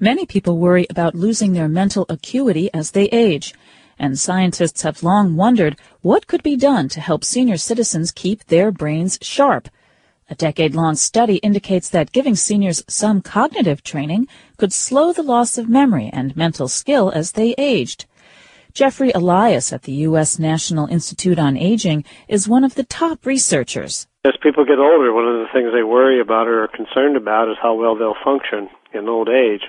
Many people worry about losing their mental acuity as they age, and scientists have long wondered what could be done to help senior citizens keep their brains sharp. A decade long study indicates that giving seniors some cognitive training could slow the loss of memory and mental skill as they aged. Jeffrey Elias at the U.S. National Institute on Aging is one of the top researchers. As people get older, one of the things they worry about or are concerned about is how well they'll function in old age.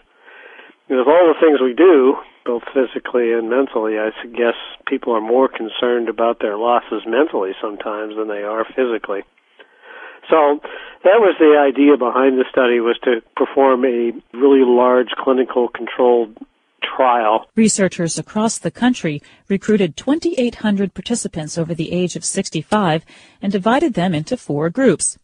And of all the things we do, both physically and mentally, I guess people are more concerned about their losses mentally sometimes than they are physically. So that was the idea behind the study was to perform a really large clinical controlled trial. Researchers across the country recruited 2,800 participants over the age of 65 and divided them into four groups.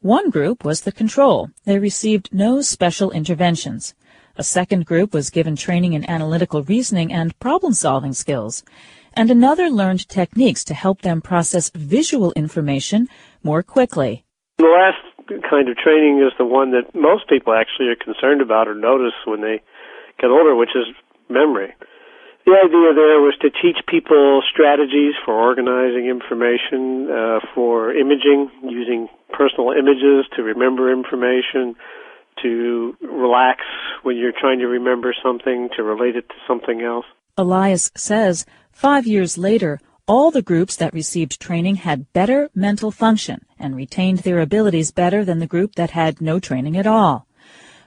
One group was the control. They received no special interventions. A second group was given training in analytical reasoning and problem solving skills. And another learned techniques to help them process visual information more quickly. The last kind of training is the one that most people actually are concerned about or notice when they get older, which is memory. The idea there was to teach people strategies for organizing information, uh, for imaging, using personal images to remember information, to relax when you're trying to remember something, to relate it to something else. Elias says five years later, all the groups that received training had better mental function and retained their abilities better than the group that had no training at all.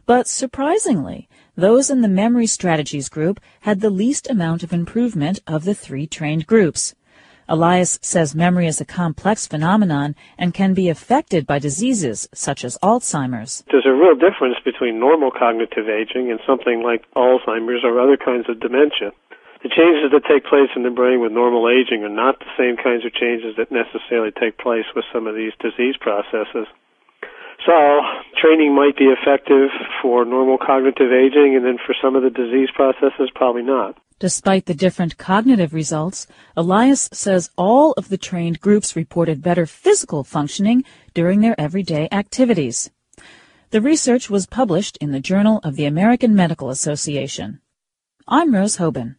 But surprisingly, those in the memory strategies group had the least amount of improvement of the three trained groups. Elias says memory is a complex phenomenon and can be affected by diseases such as Alzheimer's. There's a real difference between normal cognitive aging and something like Alzheimer's or other kinds of dementia. The changes that take place in the brain with normal aging are not the same kinds of changes that necessarily take place with some of these disease processes. So, training might be effective for normal cognitive aging, and then for some of the disease processes, probably not. Despite the different cognitive results, Elias says all of the trained groups reported better physical functioning during their everyday activities. The research was published in the Journal of the American Medical Association. I'm Rose Hoban.